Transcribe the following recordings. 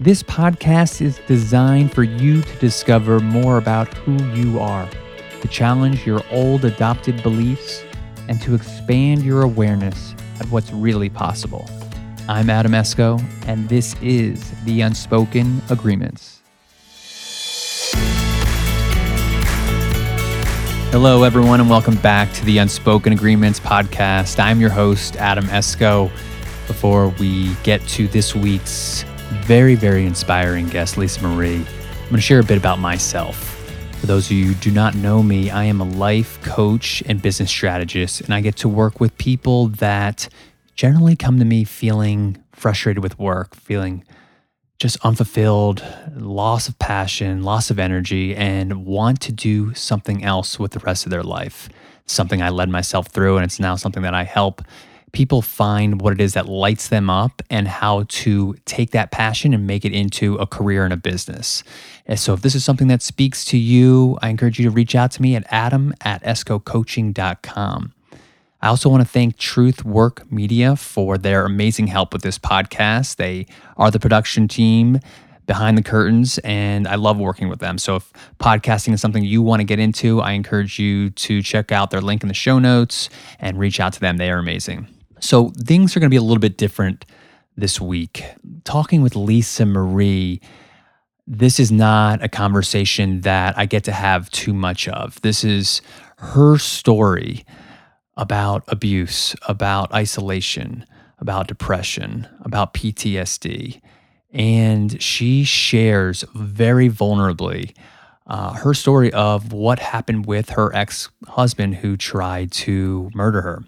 This podcast is designed for you to discover more about who you are, to challenge your old adopted beliefs, and to expand your awareness of what's really possible. I'm Adam Esco, and this is The Unspoken Agreements. Hello, everyone, and welcome back to the Unspoken Agreements podcast. I'm your host, Adam Esco. Before we get to this week's very, very inspiring guest, Lise-Marie, I'm going to share a bit about myself. For those of you who do not know me, I am a life coach and business strategist, and I get to work with people that generally come to me feeling frustrated with work, feeling just unfulfilled, loss of passion, loss of energy, and want to do something else with the rest of their life. Something I led myself through, and it's now something that I help people find what it is that lights them up and how to take that passion and make it into a career and a business. And so if this is something that speaks to you, I encourage you to reach out to me at adam at escocoaching.com. I also want to thank Truth Work Media for their amazing help with this podcast. They are the production team behind the curtains, and I love working with them. So, if podcasting is something you want to get into, I encourage you to check out their link in the show notes and reach out to them. They are amazing. So, things are going to be a little bit different this week. Talking with Lise-Marie, this is not a conversation that I get to have too much of. This is her story about abuse, about isolation, about depression, about PTSD. And she shares very vulnerably uh, her story of what happened with her ex husband who tried to murder her.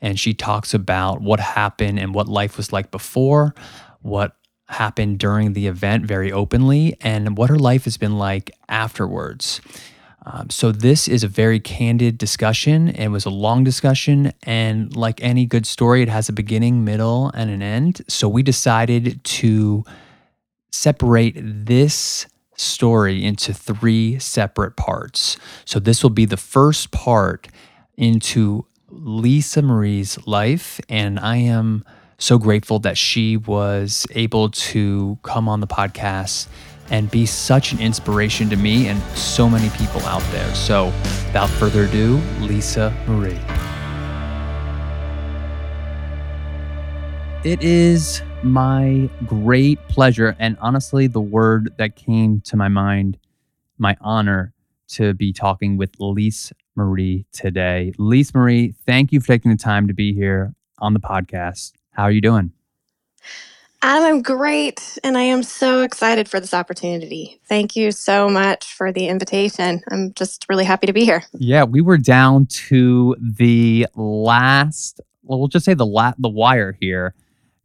And she talks about what happened and what life was like before, what happened during the event very openly, and what her life has been like afterwards. Um, so this is a very candid discussion. It was a long discussion, and like any good story, it has a beginning, middle, and an end. So we decided to separate this story into three separate parts. So this will be the first part into Lise-Marie's life, and I am so grateful that she was able to come on the podcast and be such an inspiration to me and so many people out there. So, without further ado, Lisa Marie. It is my great pleasure, and honestly, the word that came to my mind, my honor to be talking with Lise Marie today. Lise-Marie, thank you for taking the time to be here on the podcast. How are you doing? Adam, I'm great, and I am so excited for this opportunity. Thank you so much for the invitation. I'm just really happy to be here. Yeah, we were down to the last, well, we'll just say the la- the wire here,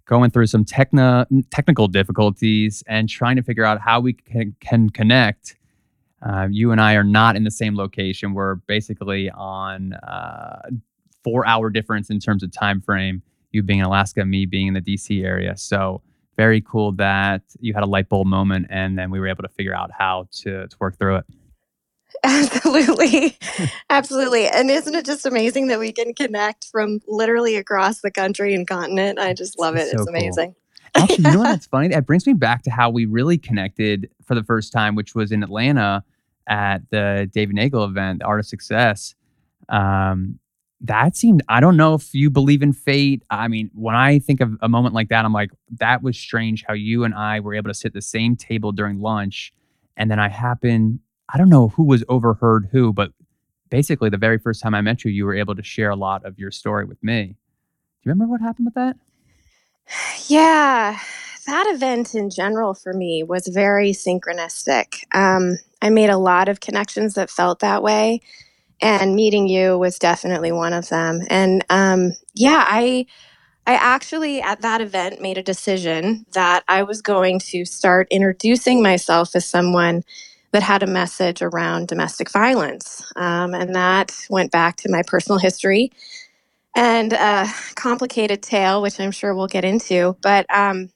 going through some techna- technical difficulties and trying to figure out how we can, can connect. Uh, you and I are not in the same location. We're basically on uh, four hour difference in terms of time frame you being in Alaska, me being in the DC area. So very cool that you had a light bulb moment and then we were able to figure out how to, to work through it. Absolutely. Absolutely. And isn't it just amazing that we can connect from literally across the country and continent? I just love it. It's, so it's amazing. Cool. Actually, you know what's funny? That brings me back to how we really connected for the first time, which was in Atlanta at the David Neagle event, the Art of Success. Um, that seemed i don't know if you believe in fate. I mean when i think of a moment like that i'm like that was strange how you and i were able to sit at the same table during lunch and then i happen i don't know who was overheard who but basically the very first time i met you you were able to share a lot of your story with me. Do you remember what happened with that? Yeah that event in general for me was very synchronistic um, i made a lot of connections that felt that way and meeting you was definitely one of them. And um, yeah, I I actually at that event made a decision that I was going to start introducing myself as someone that had a message around domestic violence, um, and that went back to my personal history and a complicated tale, which I'm sure we'll get into. But um,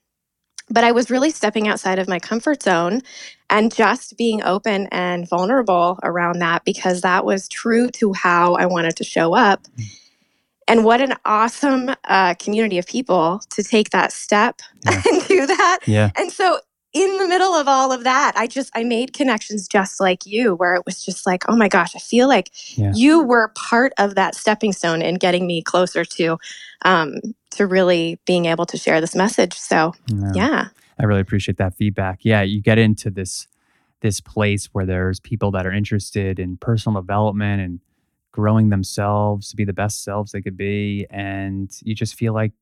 but I was really stepping outside of my comfort zone and just being open and vulnerable around that because that was true to how I wanted to show up. Mm. And what an awesome uh, community of people to take that step yeah. and do that. Yeah. And so in the middle of all of that, I just I made connections just like you, where it was just like, oh my gosh, I feel like yeah. you were part of that stepping stone in getting me closer to um, to really being able to share this message. So yeah. yeah. I really appreciate that feedback. Yeah, you get into this this place where there's people that are interested in personal development and growing themselves to be the best selves they could be and you just feel like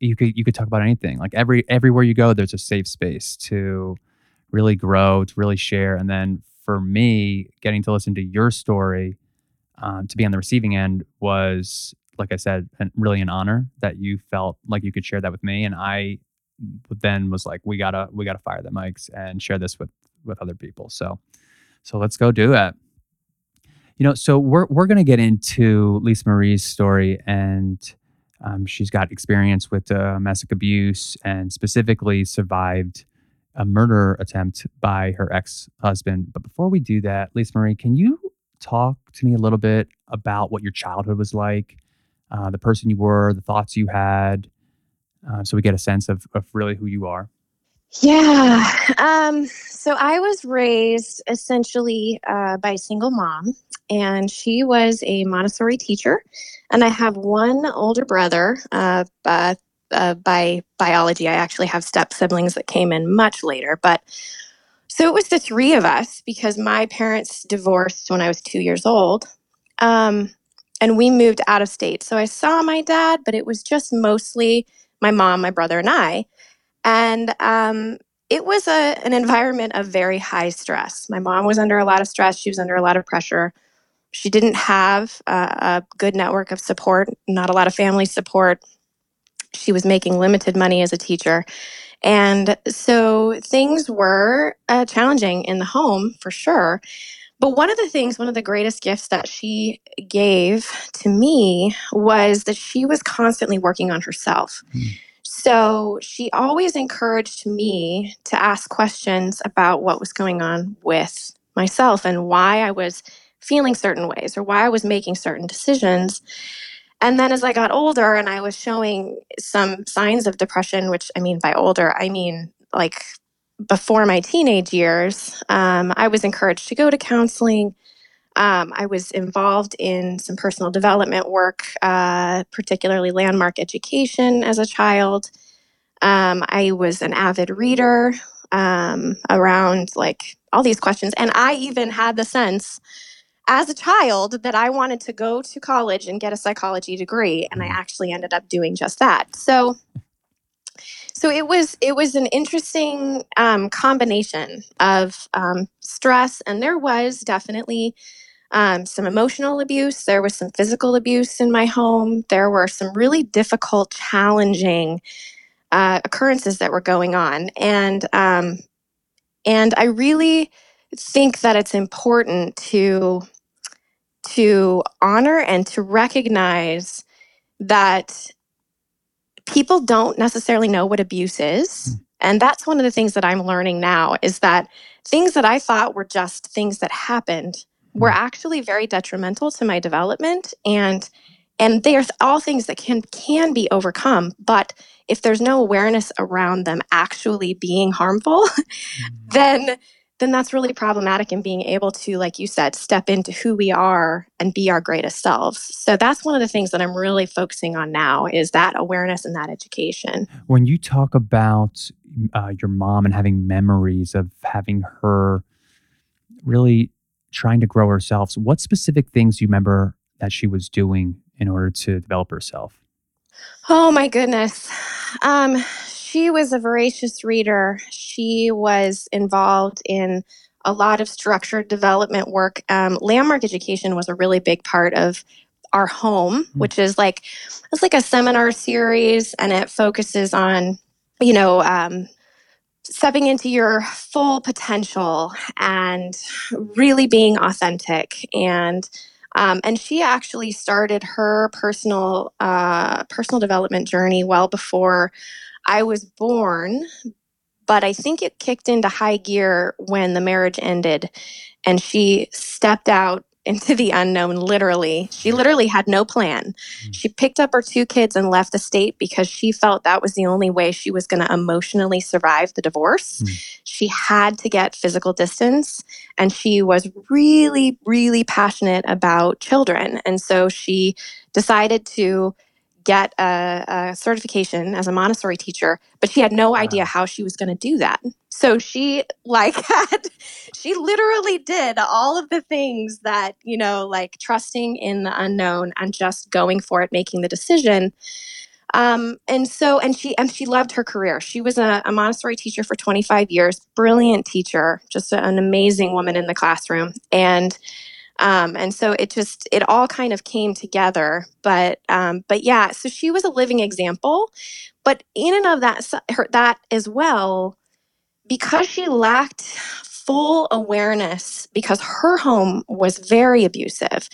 you could you could talk about anything. Like every everywhere you go, there's a safe space to really grow, to really share. And then for me, getting to listen to your story, um, to be on the receiving end was, like I said, really an honor that you felt like you could share that with me. And I then was like, we gotta we gotta fire the mics and share this with with other people. So so let's go do it. You know, so we're we're gonna get into Lise-Marie's story and um, she's got experience with uh, domestic abuse and specifically survived a murder attempt by her ex husband. But before we do that, Lise-Marie, can you talk to me a little bit about what your childhood was like, uh, the person you were, the thoughts you had, uh, so we get a sense of, of really who you are? Yeah. Um, so I was raised essentially uh, by a single mom, and she was a Montessori teacher. And I have one older brother. Uh, uh, uh, by biology, I actually have step siblings that came in much later. But so it was the three of us because my parents divorced when I was two years old. Um, and we moved out of state. So I saw my dad, but it was just mostly my mom, my brother, and I. And um, it was a, an environment of very high stress. My mom was under a lot of stress, she was under a lot of pressure. She didn't have a, a good network of support, not a lot of family support. She was making limited money as a teacher. And so things were uh, challenging in the home for sure. But one of the things, one of the greatest gifts that she gave to me was that she was constantly working on herself. Mm. So she always encouraged me to ask questions about what was going on with myself and why I was feeling certain ways or why I was making certain decisions. And then as I got older and I was showing some signs of depression, which I mean by older, I mean like before my teenage years, um, I was encouraged to go to counseling. Um, I was involved in some personal development work, uh, particularly landmark education as a child. Um, I was an avid reader um, around like all these questions. And I even had the sense as a child that I wanted to go to college and get a psychology degree. And I actually ended up doing just that. So so it was it was an interesting um, combination of um, stress and there was definitely um, some emotional abuse. There was some physical abuse in my home. There were some really difficult, challenging uh, occurrences that were going on, and um, and I really think that it's important to to honor and to recognize that people don't necessarily know what abuse is. Hmm. And that's one of the things that I'm learning now is that things that I thought were just things that happened were mm. actually very detrimental to my development and and they're all things that can can be overcome but if there's no awareness around them actually being harmful mm. then then that's really problematic in being able to like you said step into who we are and be our greatest selves so that's one of the things that i'm really focusing on now is that awareness and that education when you talk about uh, your mom and having memories of having her really trying to grow herself. So what specific things do you remember that she was doing in order to develop herself? Oh my goodness. Um, she was a voracious reader. She was involved in a lot of structured development work. Um, landmark education was a really big part of our home, mm-hmm. which is like it's like a seminar series, and it focuses on you know um, stepping into your full potential and really being authentic. And um, and she actually started her personal uh, personal development journey well before I was born, but I think it kicked into high gear when the marriage ended, and she stepped out into the unknown, literally. She literally had no plan. Mm. She picked up her two kids and left the state because she felt that was the only way she was going to emotionally survive the divorce. Mm. She had to get physical distance, and she was really, really passionate about children. And so she decided to get a, a, certification as a Montessori teacher, but she had no wow. idea how she was going to do that. So she like had she literally did all of the things that, you know, like trusting in the unknown and just going for it, making the decision. Um, and so and she and she loved her career. She was a, a Montessori teacher for 25 years, brilliant teacher, just a, an amazing woman in the classroom. And um, and so it just it all kind of came together. But um, but yeah, so she was a living example. But in and of that her, that as well, because she lacked full awareness because her home was very abusive.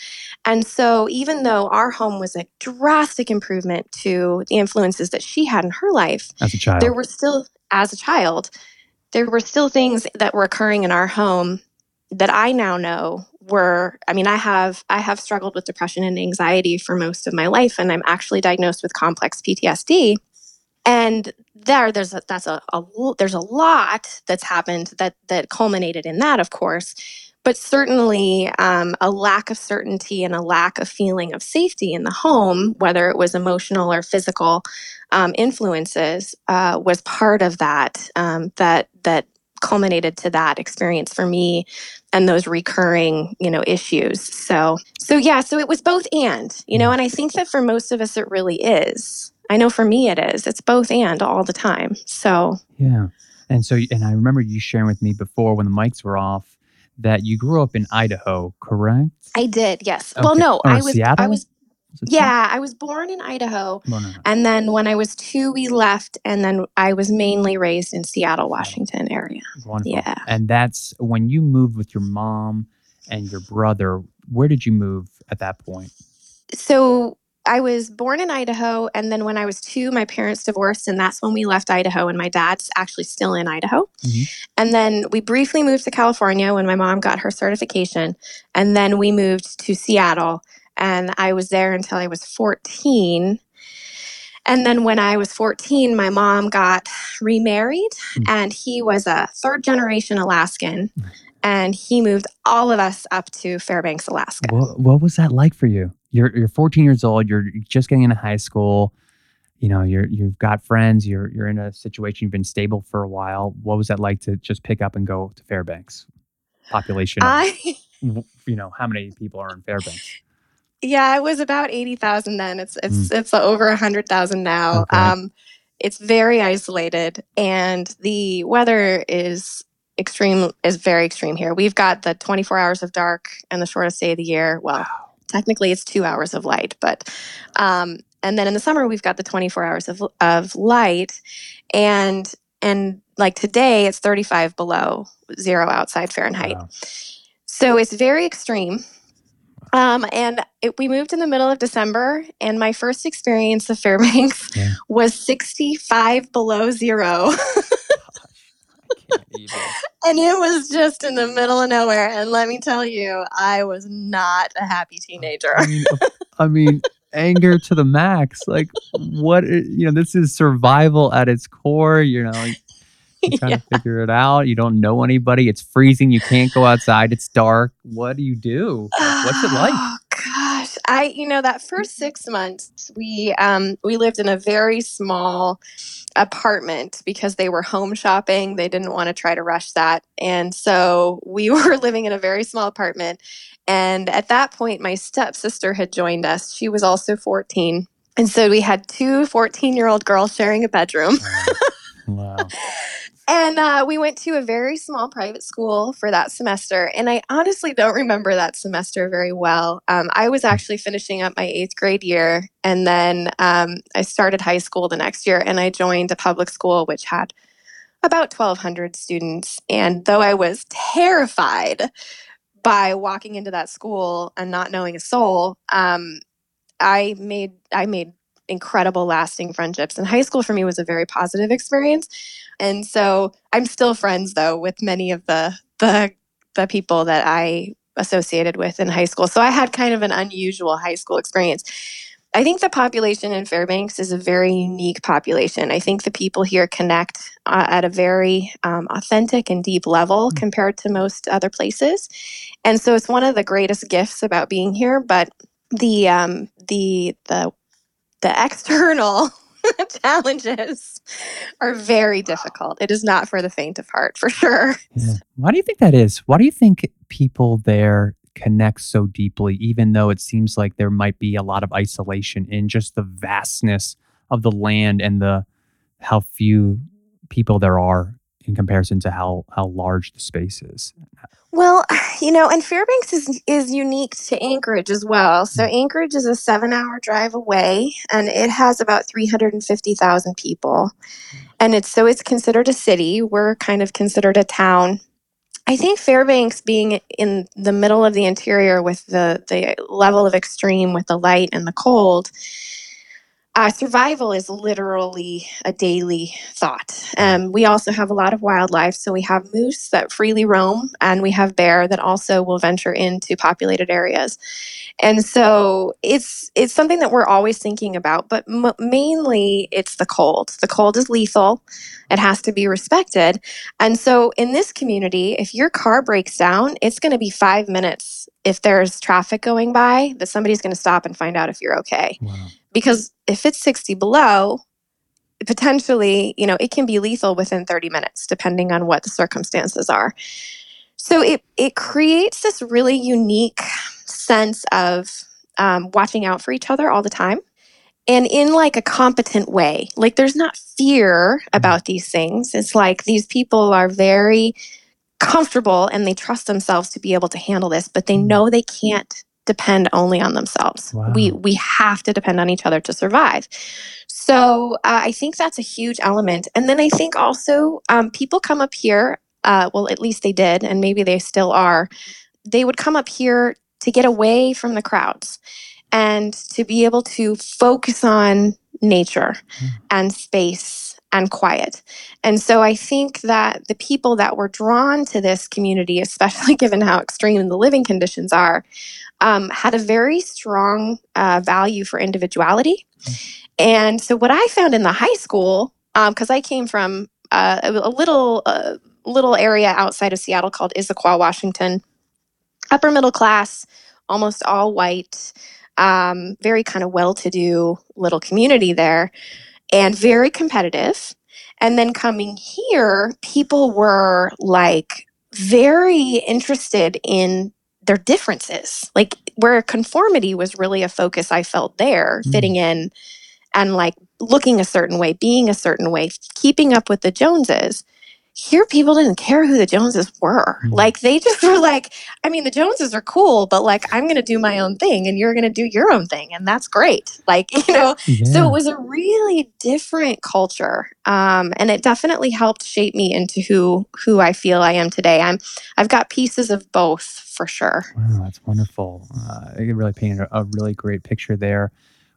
And so, even though our home was a drastic improvement to the influences that she had in her life, as a child, there were still, as a child, there were still things that were occurring in our home that I now know were i mean i have i have struggled with depression and anxiety for most of my life and i'm actually diagnosed with complex ptsd and there there's a that's a, a there's a lot that's happened that that culminated in that of course. But certainly um, a lack of certainty and a lack of feeling of safety in the home whether it was emotional or physical um, influences uh, was part of that um, that that culminated to that experience for me and those recurring you know issues. So so yeah so it was both and you know mm. and i think that for most of us it really is. I know for me it is. It's both and all the time. So yeah. And so and i remember you sharing with me before when the mics were off that you grew up in idaho correct? I did yes. Okay. well no or i was Seattle? i was yeah, I was born in Idaho. And then when I was two, we left. And then I was mainly raised in Seattle, Washington area. Wonderful. Yeah. And that's when you moved with your mom and your brother. Where did you move at that point? So I was born in Idaho. And then when I was two, my parents divorced. And that's when we left Idaho. And my dad's actually still in Idaho. Mm-hmm. And then we briefly moved to California when my mom got her certification. And then we moved to Seattle and I was there until I was 14. And then when I was 14, my mom got remarried, mm. and he was a third generation Alaskan. And he moved all of us up to Fairbanks, Alaska. What, what was that like for you? You're, you're 14 years old, you're just getting into high school you know you're you've got friends you're you're in a situation you've been stable for a while what was that like to just pick up and go to fairbanks population I, you know how many people are in fairbanks yeah, it was about 80,000 then. It's it's mm. it's over 100,000 now. Okay. Um it's very isolated and the weather is extreme is very extreme here. We've got the 24 hours of dark and the shortest day of the year. Well, wow. technically it's 2 hours of light, but um and then in the summer we've got the 24 hours of of light and and like today it's 35 below 0 outside Fahrenheit. Wow. So it's very extreme. Um, and it, we moved in the middle of December, and my first experience of Fairbanks yeah. was 65 below zero. and it was just in the middle of nowhere. And let me tell you, I was not a happy teenager. I mean, I mean anger to the max. Like, what, you know, this is survival at its core. You know, you're trying yeah. to figure it out. You don't know anybody. It's freezing. You can't go outside. It's dark. What do you do? What's it like? Oh gosh, I you know that first six months we um we lived in a very small apartment because they were home shopping. They didn't want to try to rush that, and so we were living in a very small apartment. And at that point, my stepsister had joined us. She was also 14. And so we had two 14 year old girls sharing a bedroom. Wow. And uh, we went to a very small private school for that semester. And I honestly don't remember that semester very well. Um, I was actually finishing up my eighth grade year. And then um, I started high school the next year and I joined a public school which had about 1,200 students. And though I was terrified by walking into that school and not knowing a soul, um, I made I made incredible lasting friendships. And high school for me was a very positive experience. And so I'm still friends though with many of the the the people that I associated with in high school. So I had kind of an unusual high school experience. I think the population in Fairbanks is a very unique population. I think the people here connect uh, at a very um, authentic and deep level mm. compared to most other places. And so it's one of the greatest gifts about being here. But the um, the the the external challenges are very difficult. It is not for the faint of heart, for sure. Yeah. Why do you think that is? Why do you think people there connect so deeply, even though it seems like there might be a lot of isolation in just the vastness of the land and the how few people there are in comparison to how how large the space is? Well, you know, and Fairbanks is is unique to Anchorage as well. So mm. Anchorage is a 7-hour drive away and it has about 350,000 people. And it's so it's considered a city. We're kind of considered a town. I think Fairbanks being in the middle of the interior with the the level of extreme with the light and the cold uh, survival is literally a daily thought. Um, we also have a lot of wildlife. So we have moose that freely roam, and we have bear that also will venture into populated areas. And so it's it's something that we're always thinking about. But m- mainly, it's the cold. The cold is lethal. It has to be respected. And so in this community, if your car breaks down, it's going to be five minutes. If there's traffic going by, that somebody's going to stop and find out if you're okay. Wow because if it's 60 below potentially you know it can be lethal within 30 minutes depending on what the circumstances are so it it creates this really unique sense of um, watching out for each other all the time and in like a competent way like there's not fear mm-hmm. about these things it's like these people are very comfortable and they trust themselves to be able to handle this but they mm-hmm. know they can't depend only on themselves. Wow. We we have to depend on each other to survive. So uh, I think that's a huge element. And then I think also um, people come up here. Uh, well, at least they did, and maybe they still are. They would come up here to get away from the crowds and to be able to focus on nature mm. and space and quiet. And so I think that the people that were drawn to this community, especially given how extreme the living conditions are, um, had a very strong uh, value for individuality. And so, what I found in the high school, because um, I came from uh, a, a little uh, little area outside of Seattle called Issaquah, Washington, upper middle class, almost all white, um, very kind of well to do little community there, and very competitive. And then coming here, people were like very interested in their differences. Like where conformity was really a focus I felt there, mm. fitting in and like looking a certain way, being a certain way, keeping up with the Joneses here people didn't care who the Joneses were. Mm-hmm. Like they just were like, I mean, the Joneses are cool, but like I'm going to do my own thing and you're going to do your own thing. And that's great. Like, you know, yeah. so it was a really different culture. Um, and it definitely helped shape me into who, who I feel I am today. I'm, I've got pieces of both for sure. Wow. That's wonderful. Uh, it really painted a, a really great picture there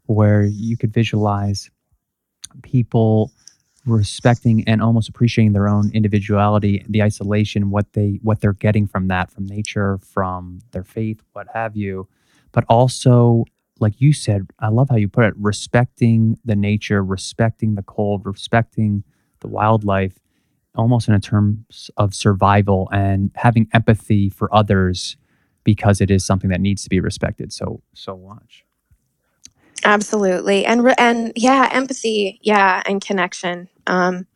where you could visualize people respecting and almost appreciating their own individuality the isolation what they what they're getting from that from nature from their faith what have you. But also like you said i love how you put it respecting the nature respecting the cold respecting the wildlife almost in terms of survival and having empathy for others because it is something that needs to be respected so so much Absolutely. And and yeah, empathy, yeah, and connection. Um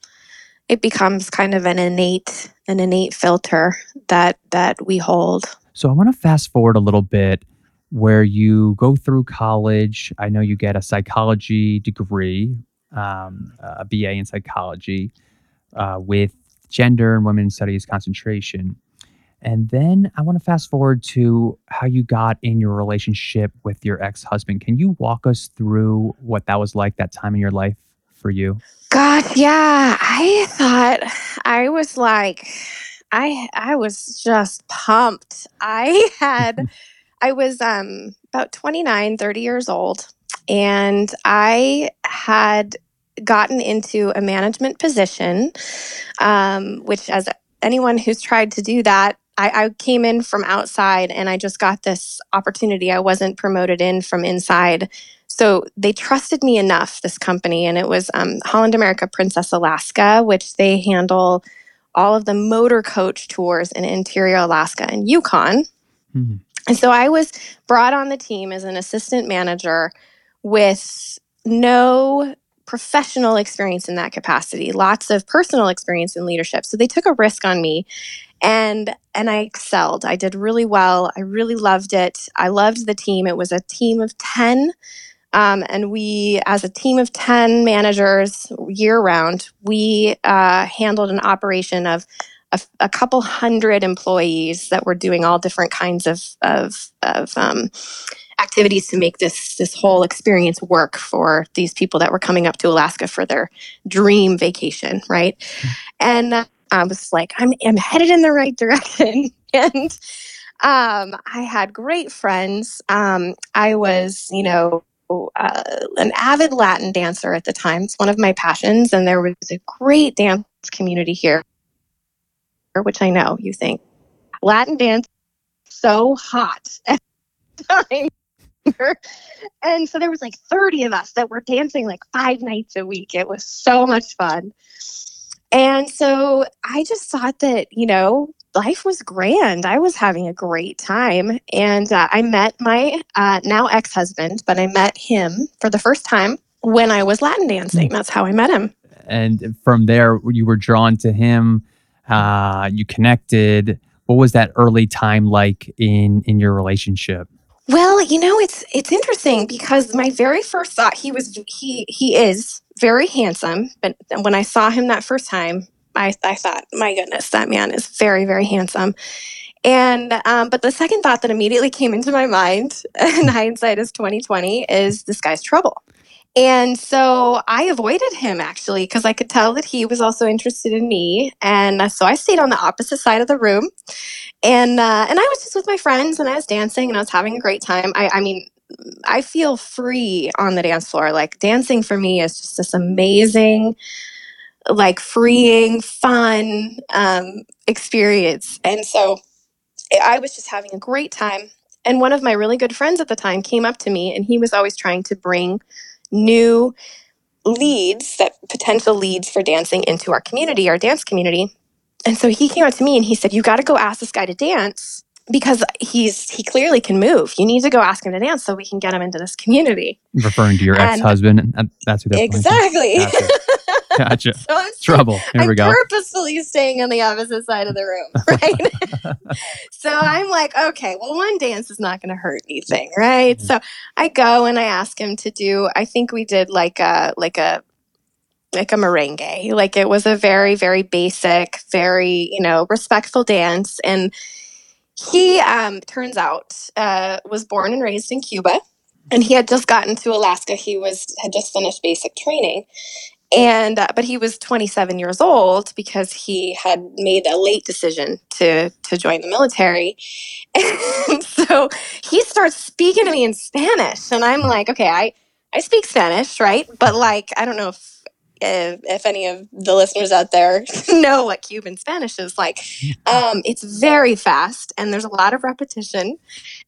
it becomes kind of an innate an innate filter that that we hold. So I want to fast forward a little bit where you go through college. I know you get a psychology degree, um, a BA in psychology uh, with gender and women's studies concentration. And then I want to fast forward to how you got in your relationship with your ex husband. Can you walk us through what that was like that time in your life for you? God, yeah. I thought I was like, I I was just pumped. I had I was um about 29, 30 years old and I had gotten into a management position um, which as anyone who's tried to do that I, I came in from outside and I just got this opportunity. I wasn't promoted in from inside. So they trusted me enough, this company, and it was um, Holland America Princess Alaska, which they handle all of the motor coach tours in interior Alaska and Yukon. Mm-hmm. And so I was brought on the team as an assistant manager with no professional experience in that capacity, lots of personal experience in leadership. So they took a risk on me and and I excelled. I did really well. I really loved it. I loved the team. It was a team of 10 um, and we, as a team of 10 managers year round, we uh, handled an operation of a, a, couple hundred employees that were doing all different kinds of, of, of um, activities to make this, this whole experience work for these people that were coming up to Alaska for their dream vacation, right? And uh, I was like, I'm, I'm headed in the right direction. and um, I had great friends. Um, I was, you know, uh, an avid Latin dancer at the time. It's one of my passions, and there was a great dance community here, which I know you think Latin dance so hot at the time. and so there was like 30 of us that were dancing like five nights a week. It was so much fun. And so I just thought that, you know, life was grand. I was having a great time. And uh, I met my uh, now ex husband, but I met him for the first time when I was Latin dancing. Hmm. That's how I met him. And from there, you were drawn to him. Uh, you connected. What was that early time like in in your relationship? Well, you know, it's it's interesting because my very first thought he was he he is very handsome, but when I saw him that first time, I, I thought, my goodness, that man is very, very handsome. And um, but the second thought that immediately came into my mind, and hindsight is twenty twenty, is this guy's trouble. And so I avoided him actually because I could tell that he was also interested in me. And uh, so I stayed on the opposite side of the room, and uh, and I was just with my friends and I was dancing and I was having a great time. I, I mean, I feel free on the dance floor. Like dancing for me is just this amazing like freeing, fun um, experience. And so I was just having a great time. And one of my really good friends at the time came up to me, and he was always trying to bring new leads, that potential leads for dancing into our community, our dance community. And so he came up to me and he said, You got to go ask this guy to dance because he's he clearly can move. You need to go ask him to dance so we can get him into this community. Referring to your ex husband, and uh, that's who that's exactly. Gotcha. so I'm Trouble. Here I'm we go. purposefully staying on the opposite side of the room, right? so I'm like, okay, well, one dance is not going to hurt anything, right? Mm-hmm. So I go and I ask him to do. I think we did like a like a like a merengue. Like it was a very very basic, very you know respectful dance and he um, turns out uh, was born and raised in Cuba, and he had just gotten to Alaska. He was had just finished basic training, and uh, but he was 27 years old because he had made a late decision to to join the military. And so he starts speaking to me in Spanish, and I'm like, okay, I I speak Spanish, right? But like, I don't know if if, if, any of the listeners out there know what Cuban Spanish is like. Um, it's very fast and there's a lot of repetition.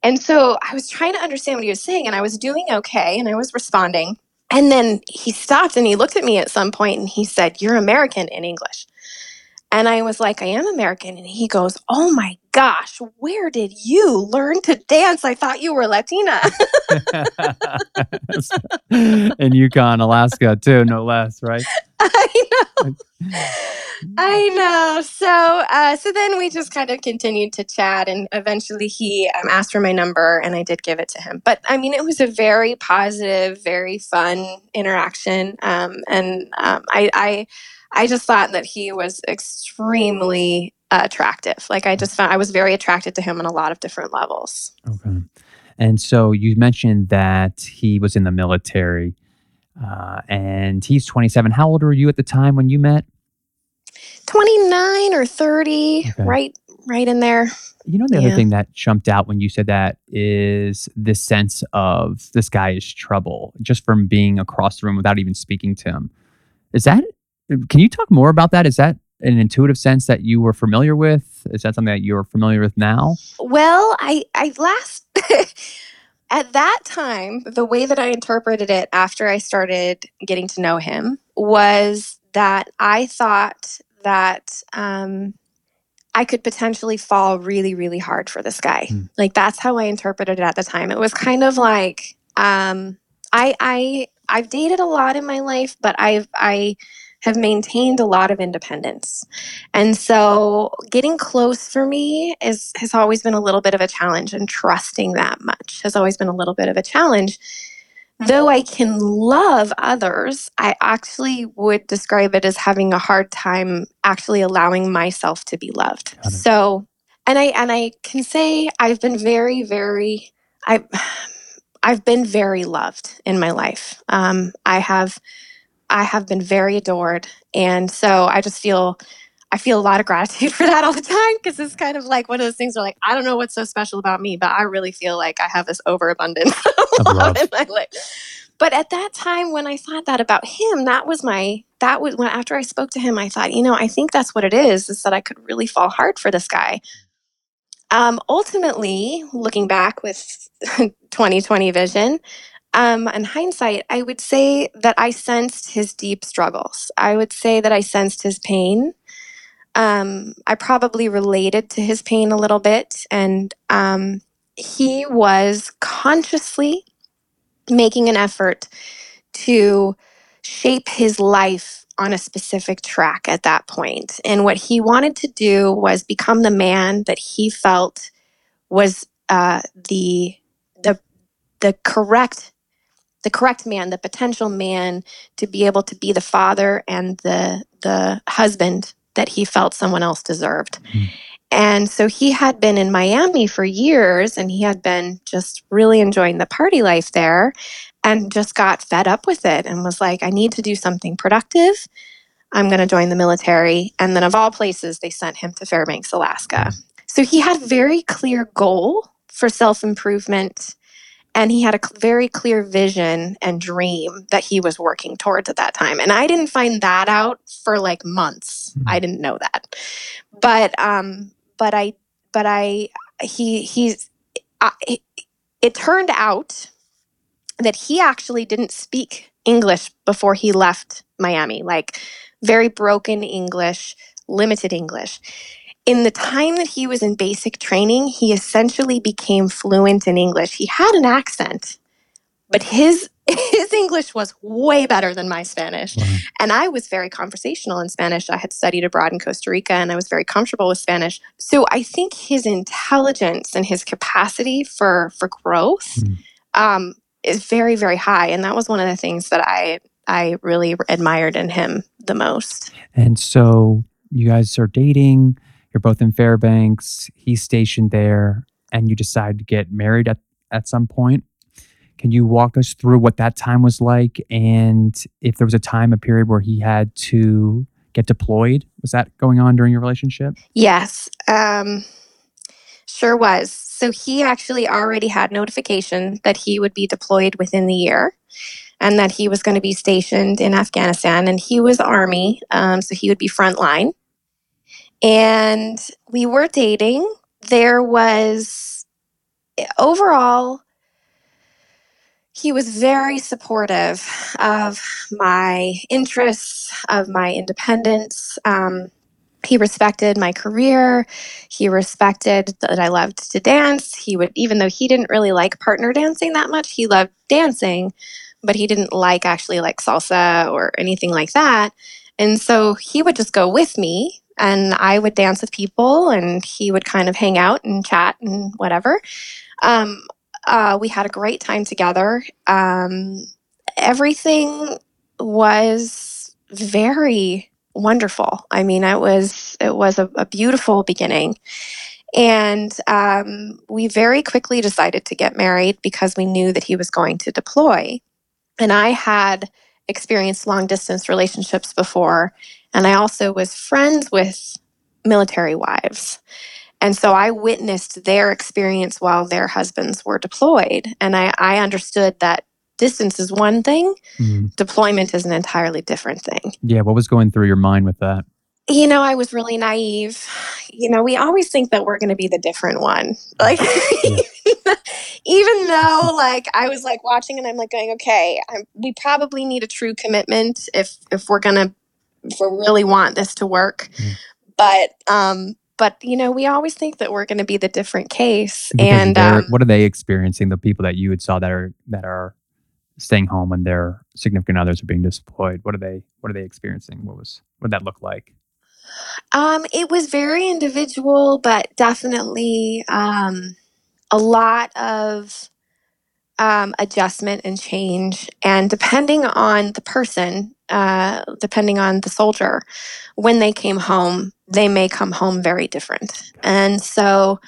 And so I was trying to understand what he was saying and I was doing okay and I was responding. And then he stopped and he looked at me at some point and he said, You're American in English. And I was like, I am American. And he goes, Oh my gosh, where did you learn to dance? I thought you were Latina. In Yukon, Alaska, too, no less, right? I know. I know. So, uh, so then we just kind of continued to chat, and eventually he um, asked for my number, and I did give it to him. But I mean, it was a very positive, very fun interaction, um, and um, I, I, I just thought that he was extremely uh, attractive. Like I just found I was very attracted to him on a lot of different levels. Okay. And so you mentioned that he was in the military uh, and he's 27. How old were you at the time when you met? 29 or 30, okay. right right in there. You know, the yeah. other thing that jumped out when you said that is this sense of this guy is trouble just from being across the room without even speaking to him. Is that, can you talk more about that? Is that an intuitive sense that you were familiar with? Is that something that you're familiar with now? Well, I I last at that time, the way that I interpreted it after I started getting to know him was that I thought that um, I could potentially fall really, really hard for this guy. Hmm. Like that's how I interpreted it at the time. It was kind of like um, I I I've dated a lot in my life, but I've I have maintained a lot of independence. And so getting close for me is has always been a little bit of a challenge and trusting that much has always been a little bit of a challenge. Though I can love others, I actually would describe it as having a hard time actually allowing myself to be loved. So, and I and I can say I've been very very I I've been very loved in my life. Um, I have I have been very adored, and so I just feel I feel a lot of gratitude for that all the time because it's kind of like one of those things where like I don't know what's so special about me, but I really feel like I have this overabundance of love love. in my life. But at that time when I thought that about him, that was my that was when after I spoke to him, I thought, you know, I think that's what it is, is that I could really fall hard for this guy. Um, ultimately, looking back with 2020 vision, um, in hindsight, I would say that I sensed his deep struggles. I would say that I sensed his pain. Um, I probably related to his pain a little bit, and um, he was consciously making an effort to shape his life on a specific track at that point. And what he wanted to do was become the man that he felt was uh, the the the correct the correct man, the potential man to be able to be the father and the the husband that he felt someone else deserved. Hmm. And so he had been in Miami for years and he had been just really enjoying the party life there and just got fed up with it and was like, I need to do something productive. I'm going to join the military. And then, of all places, they sent him to Fairbanks, Alaska. So he had a very clear goal for self improvement. And he had a cl- very clear vision and dream that he was working towards at that time. And I didn't find that out for like months. Mhm. I didn't know that. But, um, but I, but I, he, he's, I, it, it turned out that he actually didn't speak English before he left Miami, like very broken English, limited English. In the time that he was in basic training, he essentially became fluent in English. He had an accent, but his his English was way better than my Spanish. Wow. And I was very conversational in Spanish. I had studied abroad in Costa Rica and I was very comfortable with Spanish. So I think his intelligence and his capacity for for growth Mm. um, is very, very high. And that was one of the things that I I really admired in him the most. And so you guys are dating, you're both in Fairbanks, he's stationed there, and you decide to get married at, at some point. Can you walk us through what that time was like and if there was a time, a period where he had to get deployed? Was that going on during your relationship? Yes, um, sure was. So he actually already had notification that he would be deployed within the year and that he was going to be stationed in Afghanistan. And he was Army, um, so he would be frontline. And we were dating. There was overall, he was very supportive of my interests, of my independence. Um, he respected my career. He respected that I loved to dance. He would, even though he didn't really like partner dancing that much, he loved dancing, but he didn't like actually like salsa or anything like that. And so he would just go with me and I would dance with people and he would kind of hang out and chat and whatever. Um, uh, we had a great time together. Um, everything was very wonderful. I mean, it was it was a, a beautiful beginning, and um, we very quickly decided to get married because we knew that he was going to deploy, and I had experienced long distance relationships before, and I also was friends with military wives. And so I witnessed their experience while their husbands were deployed. And I, I understood that distance is one thing, Mhm. deployment is an entirely different thing. Yeah, what was going through your mind with that? You know, I was really naive. You know, we always think that we're going to be the different one. Like, even though, like, I was like watching and I'm like going, okay, I'm, we probably need a true commitment if if we're gonna if we really want this to work. Mm. But um, but you know, we always think that we're going to be the different case. Because and they're- um, what are they experiencing? The people that you had saw that are that are staying home when their significant others are being deployed. What are they? What are they experiencing? What was? What did that look like? Um, it was very individual, but definitely um, a lot of um, adjustment and change. And depending on the person, uh, depending on the soldier, when they came home, they may come home very different. And so,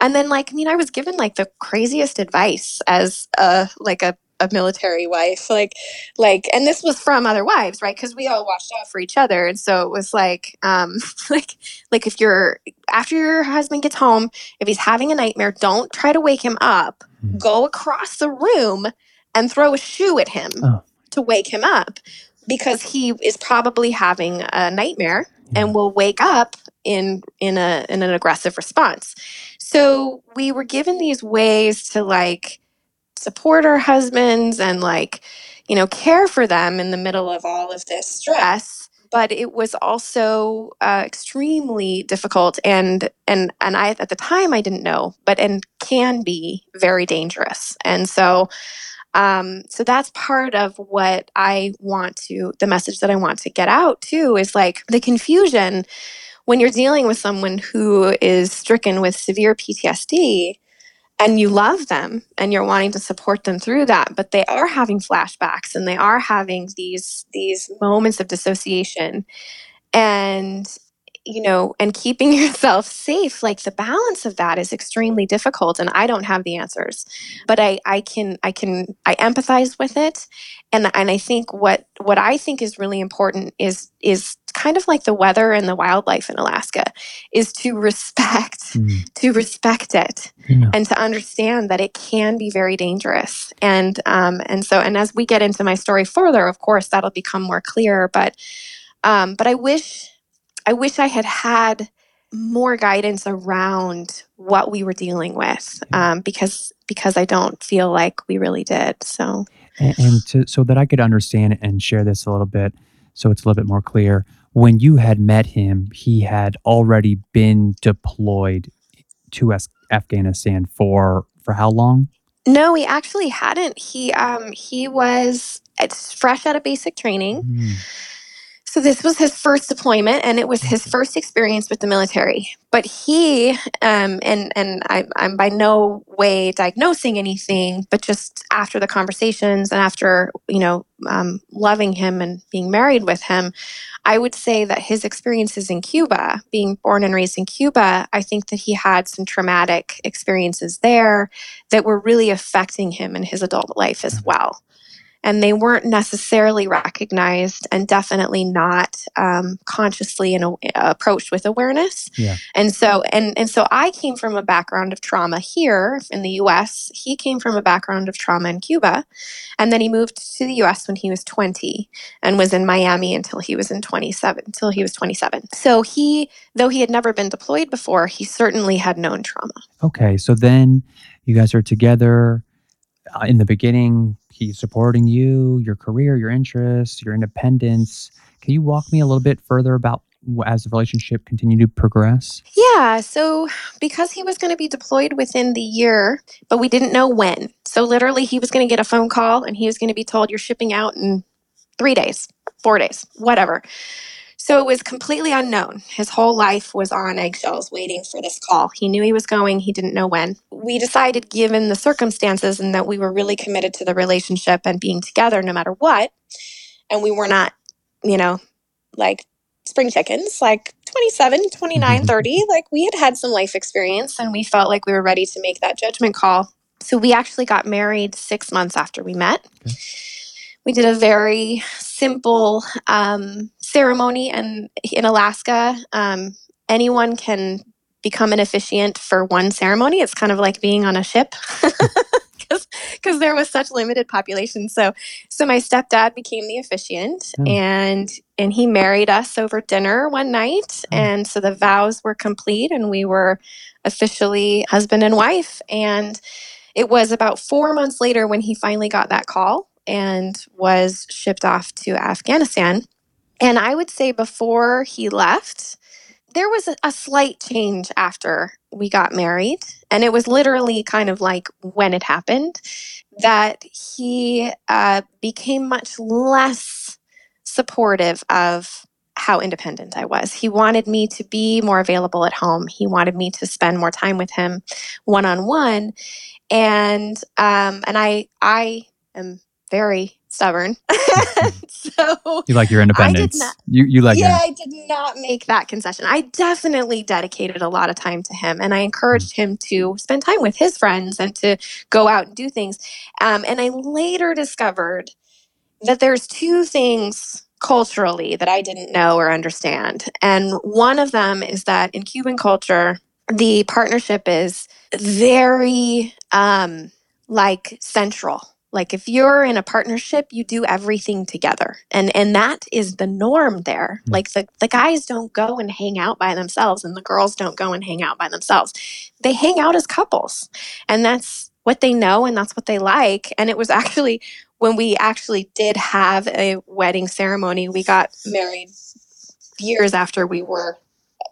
and then like, I mean, I was given like the craziest advice as a like a, a military wife, like, like, and this was from other wives, right? Because we all watched out for each other, and so it was like, um, like, like if you're after your husband gets home, if he's having a nightmare, don't try to wake him up. Mhm. Go across the room and throw a shoe at him Oh. to wake him up because he is probably having a nightmare Yeah. and will wake up in in a in an aggressive response. So we were given these ways to like support our husbands and like you know care for them in the middle of all of this stress. But it was also uh, extremely difficult and and and i at the time i didn't know but and can be very dangerous. And so um so that's part of what i want to the message that i want to get out too is like the confusion when you're dealing with someone who is stricken with severe ptsd and you love them and you're wanting to support them through that but they are having flashbacks and they are having these these moments of dissociation. And you know and keeping yourself safe like the balance of that is extremely difficult and i don't have the answers but i i can i can i empathize with it. And and i think what what i think is really important is is kind of like the weather and the wildlife in alaska is to respect Mm. to respect it Yeah. and to understand that it can be very dangerous and um, and so and as we get into my story further of course that'll become more clear but um, but i wish i wish i had had more guidance around what we were dealing with um, because because i don't feel like we really did so And, and to, so that I could understand and share this a little bit, so it's a little bit more clear. When you had met him, he had already been deployed to Afghanistan for for how long? no he actually hadn't he um he was it's fresh out of basic training Mm. So this was his first deployment, and it was his first experience with the military. But he, um, and and I, I'm by no way diagnosing anything, but just after the conversations and after you know um, loving him and being married with him, I would say that his experiences in Cuba, being born and raised in Cuba, I think that he had some traumatic experiences there that were really affecting him in his adult life as Mhm. well and they weren't necessarily recognized and definitely not um, consciously and approached with awareness Yeah. and so and and so i came from a background of trauma here in the us he came from a background of trauma in cuba and then he moved to the us when he was 20 and was in miami until he was in 27 until he was 27 so he though he had never been deployed before he certainly had known trauma Okay, so then you guys are together. Uh, in the beginning, he's supporting you, your career, your interests, your independence. Can you walk me a little bit further about as the relationship continued to progress? Yeah, so because he was going to be deployed within the year, but we didn't know when. So literally, he was going to get a phone call and he was going to be told, You're shipping out in three days, four days, whatever. So it was completely unknown. His whole life was on eggshells waiting for this call. He knew he was going, he didn't know when. We decided, given the circumstances and that we were really committed to the relationship and being together no matter what, and we were not, you know, like spring chickens, like 27, 29, 30. Like we had had some life experience and we felt like we were ready to make that judgment call. So we actually got married six months after we met. Okay. We did a very simple um, ceremony, and in Alaska, um, anyone can become an officiant for one ceremony. It's kind of like being on a ship. because there was such limited population. So, so my stepdad became the officiant, Oh. and and he married us over dinner one night, Oh. and so the vows were complete, and we were officially husband and wife. And it was about four months later when he finally got that call and was shipped off to Afghanistan. And I would say before he left, there was a, slight change after we got married. And it was literally kind of like when it happened that he uh, became much less supportive of how independent I was. He wanted me to be more available at home. He wanted me to spend more time with him one on one. And um, and I I am very stubborn. so You like your independence. not- you you like yeah, your I did not make that concession. I definitely dedicated a lot of time to him, and I encouraged him to spend time with his friends and to go out and do things. Um, and I later discovered that there's two things culturally that I didn't know or understand, and one of them is that in Cuban culture, the partnership is very um, like central like if you're in a partnership you do everything together. And and that is the norm there. Mm. like the, the guys don't go and hang out by themselves and the girls don't go and hang out by themselves. They hang out as couples and that's what they know and that's what they like. And it was actually when we actually did have a wedding ceremony we got married years after we were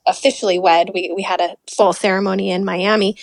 officially wed. We, we had a full ceremony in miami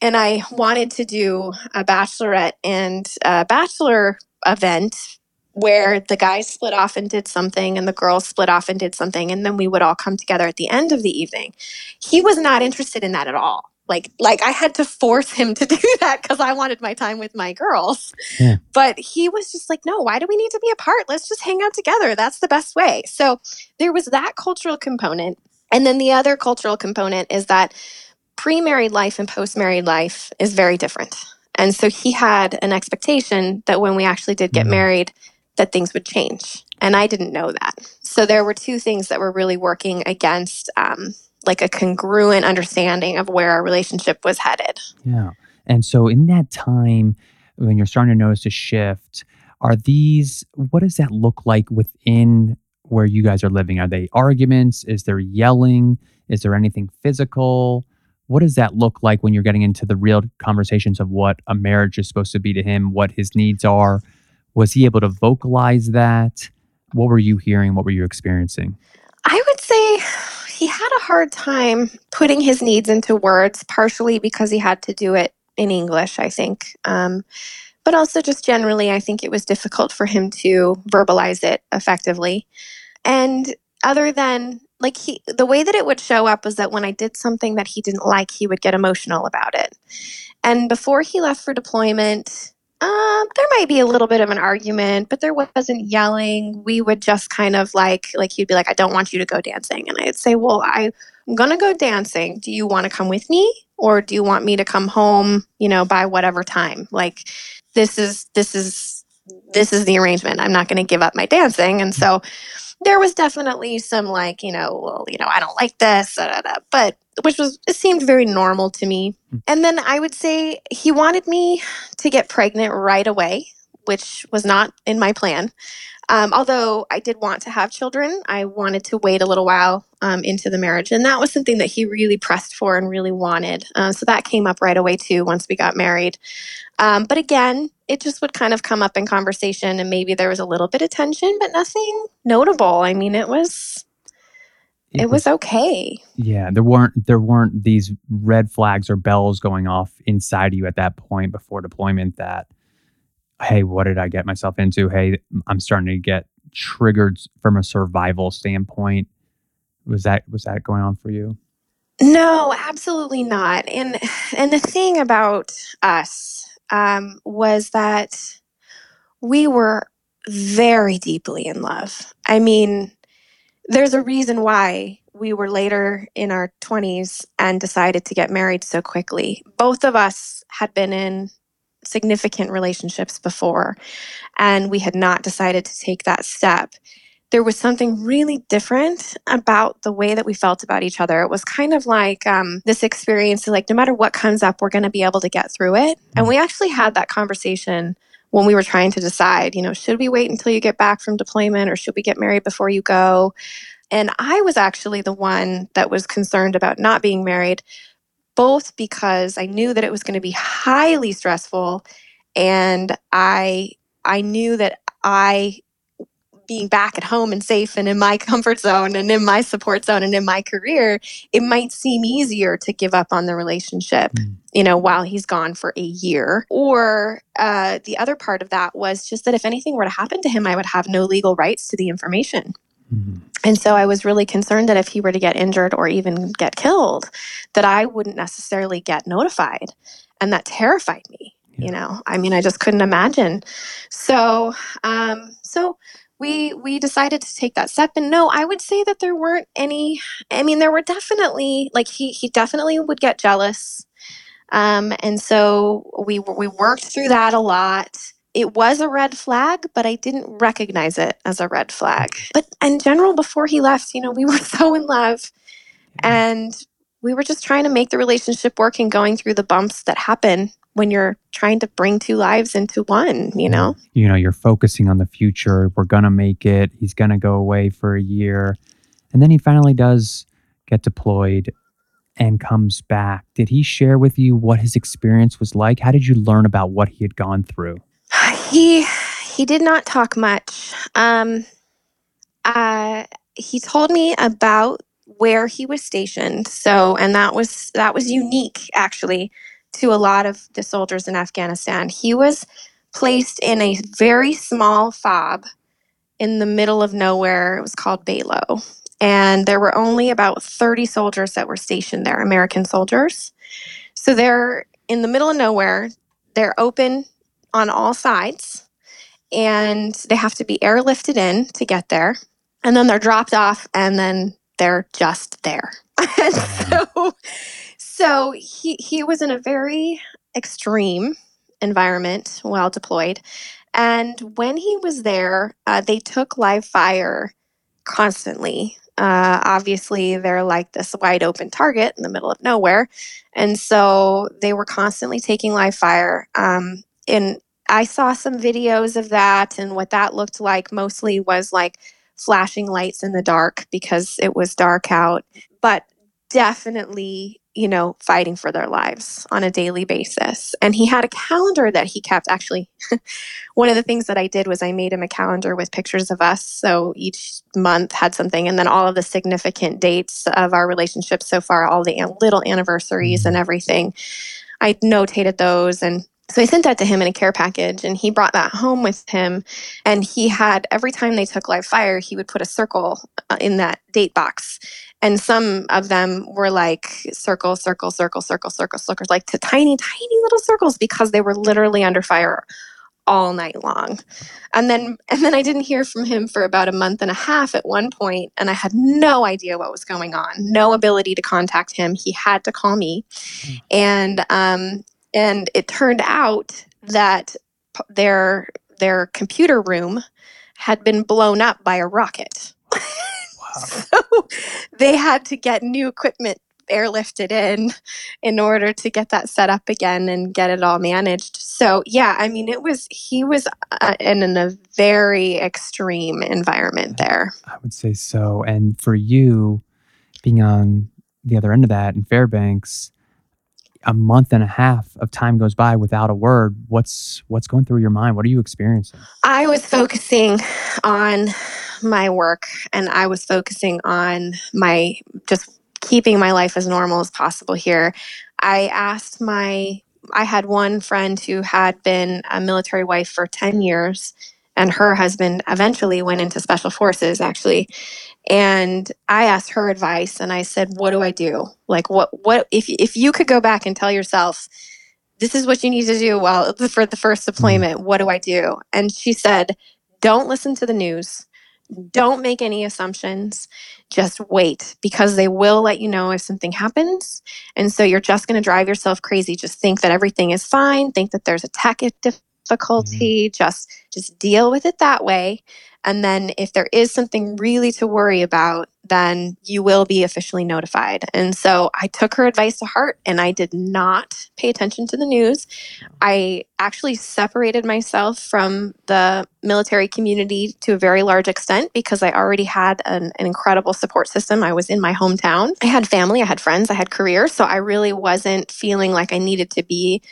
and I wanted to do a bachelorette and a bachelor event where the guys split off and did something and the girls split off and did something and then we would all come together at the end of the evening. He was not interested in that at all. Like like I had to force him to do that cuz I wanted my time with my girls. Yeah. But he was just like, "No, why do we need to be apart? Let's just hang out together. That's the best way." So there was that cultural component. And then the other cultural component is that pre-married life and post-married life is very different. And so he had an expectation that when we actually did get Mhm. married that things would change. And I didn't know that. So there were two things that were really working against um, like a congruent understanding of where our relationship was headed. Yeah. And so in that time when you're starting to notice a shift, are these what does that look like within where you guys are living? Are they arguments? Is there yelling? Is there anything physical? What does that look like when you're getting into the real conversations of what a marriage is supposed to be to him, what his needs are? Was he able to vocalize that? What were you hearing? What were you experiencing? I would say he had a hard time putting his needs into words, partially because he had to do it in English, I think. Um, but also, just generally, I think it was difficult for him to verbalize it effectively. And other than like he, the way that it would show up was that when I did something that he didn't like, he would get emotional about it. And before he left for deployment, um, there might be a little bit of an argument, but there wasn't yelling. We would just kind of like, like he'd be like, "I don't want you to go dancing," and I'd say, "Well, I, I'm gonna go dancing. Do you want to come with me, or do you want me to come home? You know, by whatever time? Like, this is this is this is the arrangement. I'm not going to give up my dancing." And so there was definitely some like, you know, well, you know, I don't like this, da, da, da, but which was it seemed very normal to me. Mm. And then I would say he wanted me to get pregnant right away, which was not in my plan. Um, although I did want to have children, I wanted to wait a little while um, into the marriage. And that was something that he really pressed for and really wanted. Uh, so that came up right away too once we got married. Um, but again, it just would kind of come up in conversation and maybe there was a little bit of tension, but nothing notable. I mean, it was it was okay. Yeah, there weren't there weren't these red flags or bells going off inside of you at that point before deployment that hey, what did I get myself into? Hey, I'm starting to get triggered from a survival standpoint. Was that was that going on for you? No, absolutely not. And and the thing about us um, was that we were very deeply in love. I mean, there's a reason why we were later in our 20s and decided to get married so quickly. Both of us had been in significant relationships before, and we had not decided to take that step. There was something really different about the way that we felt about each other. It was kind of like um, this experience of like, no matter what comes up, we're going to be able to get through it. And we actually had that conversation when we were trying to decide, you know, should we wait until you get back from deployment or should we get married before you go? And I was actually the one that was concerned about not being married, both because I knew that it was going to be highly stressful and I I knew that I being back at home and safe and in my comfort zone and in my support zone and in my career, it might seem easier to give up on the relationship, mm. you know, while he's gone for a year. Or uh, the other part of that was just that if anything were to happen to him, I would have no legal rights to the information. Mm-hmm. And so I was really concerned that if he were to get injured or even get killed, that I wouldn't necessarily get notified. And that terrified me. Yeah. You know, I mean, I just couldn't imagine. So, um, so we we decided to take that step and no i would say that there weren't any i mean there were definitely like he he definitely would get jealous um, and so we we worked through that a lot. It was a red flag but i didn't recognize it as a red flag. But in general before he left you know we were so in love and we were just trying to make the relationship work and going through the bumps that happen when you're trying to bring two lives into one, you know? You know, you're focusing on the future. We're going to make it. He's going to go away for a year. And then he finally does get deployed and comes back. Did he share with you what his experience was like? How did you learn about what he had gone through? He he did not talk much. Um uh he told me about where he was stationed. So and that was that was unique actually to a lot of the soldiers in Afghanistan. He was placed in a very small fob in the middle of nowhere. It was called Baylo. And there were only about 30 soldiers that were stationed there, American soldiers. So they're in the middle of nowhere. They're open on all sides and they have to be airlifted in to get there. And then they're dropped off and then they're just there. and mm-hmm. so so he he was in a very extreme environment while deployed, and when he was there, uh, they took live fire constantly. Uh, obviously, they're like this wide open target in the middle of nowhere, and so they were constantly taking live fire. Um, and I saw some videos of that, and what that looked like mostly was like flashing lights in the dark because it was dark out. But definitely you know, fighting for their lives on a daily basis. And he had a calendar that he kept. Actually, one of the things that I did was I made him a calendar with pictures of us. So each month had something, and then all of the significant dates of our relationship so far, all the little anniversaries and mm-hmm. everything. I notated those and so I sent that to him in a care package and he brought that home with him. And he had every time they took live fire, he would put a circle uh, in that date box and some of them were like circle circle circle circle circle circles like to tiny tiny little circles because they were literally under fire all night long and then and then i didn't hear from him for about a month and a half at one point and i had no idea what was going on no ability to contact him he had to call me hmm. and um and it turned out that their their computer room had been blown up by a rocket Wow. so they had to get new equipment airlifted in in order to get that set up again and get it all managed. So, yeah, I mean, it was, he was uh, in, in a very extreme environment there. I would say so. And for you, being on the other end of that in Fairbanks, a month and a half of time goes by without a word what's what's going through your mind what are you experiencing i was focusing on my work and I was focusing on my just keeping my life as normal as possible here. I asked my, I had one friend who had been a military wife for 10 years, and her husband eventually went into special forces, actually. And I asked her advice and I said, What do I do? Like, what, what, if, if you could go back and tell yourself, this is what you need to do well for the first mm-hmm. deployment, what do I do? And she said, Don't listen to the news don't make any assumptions. Just wait because they will let you know if something happens. And so you're just going to drive yourself crazy. Just think that everything is fine. Think that there's a tech Mm-hmm. difficulty. Just just deal with it that way. And then if there is something really to worry about, then you will be officially notified. And so I took her advice to heart and I did not pay attention to the news. I actually separated myself from the military community to a very large extent because I already had an, an, incredible support system. I was in my hometown. I had family, I had friends, I had career. So I really wasn't feeling like I needed to be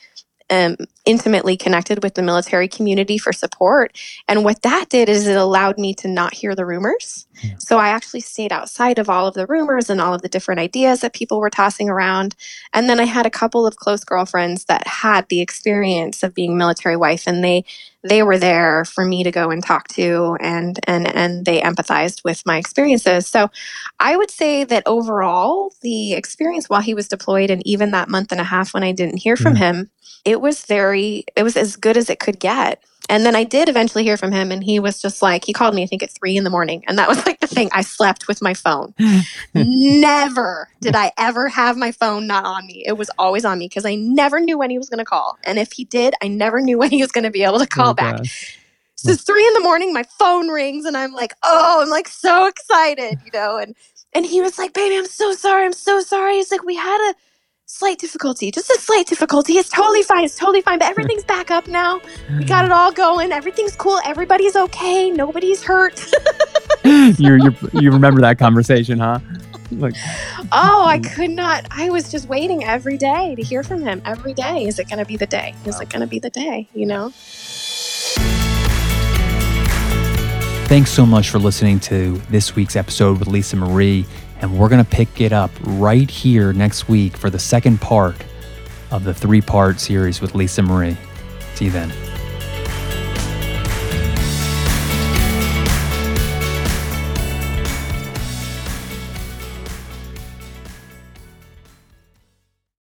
um, intimately connected with the military community for support. And what that did is it allowed me to not hear the rumors. Yeah. So I actually stayed outside of all of the rumors and all of the different ideas that people were tossing around. And then I had a couple of close girlfriends that had the experience of being military wife and they they were there for me to go and talk to and and and they empathized with my experiences. So I would say that overall the experience while he was deployed and even that month and a half when I didn't hear from yeah. him it was very it was as good as it could get and then i did eventually hear from him and he was just like he called me i think at three in the morning and that was like the thing. I slept with my phone. Never did i ever have my phone not on me. It was always on me because i never knew when he was going to call. And if he did i never knew when he was going to be able to call oh, back. gosh. so it's three in the morning my phone rings and i'm like oh i'm like so excited you know and and he was like baby i'm so sorry i'm so sorry. He's like we had a slight difficulty, just a slight difficulty. It's totally fine. It's totally fine. But everything's back up now. We got it all going. Everything's cool. Everybody's okay. Nobody's hurt. you you you remember that conversation, huh? Like, oh, I could not. I was just waiting every day to hear from him. Every day, is it going to be the day? Is it going to be the day? You know. Thanks so much for listening to this week's episode with Lise-Marie. And we're going to pick it up right here next week for the second part of the three part series with Lise-Marie. See you then.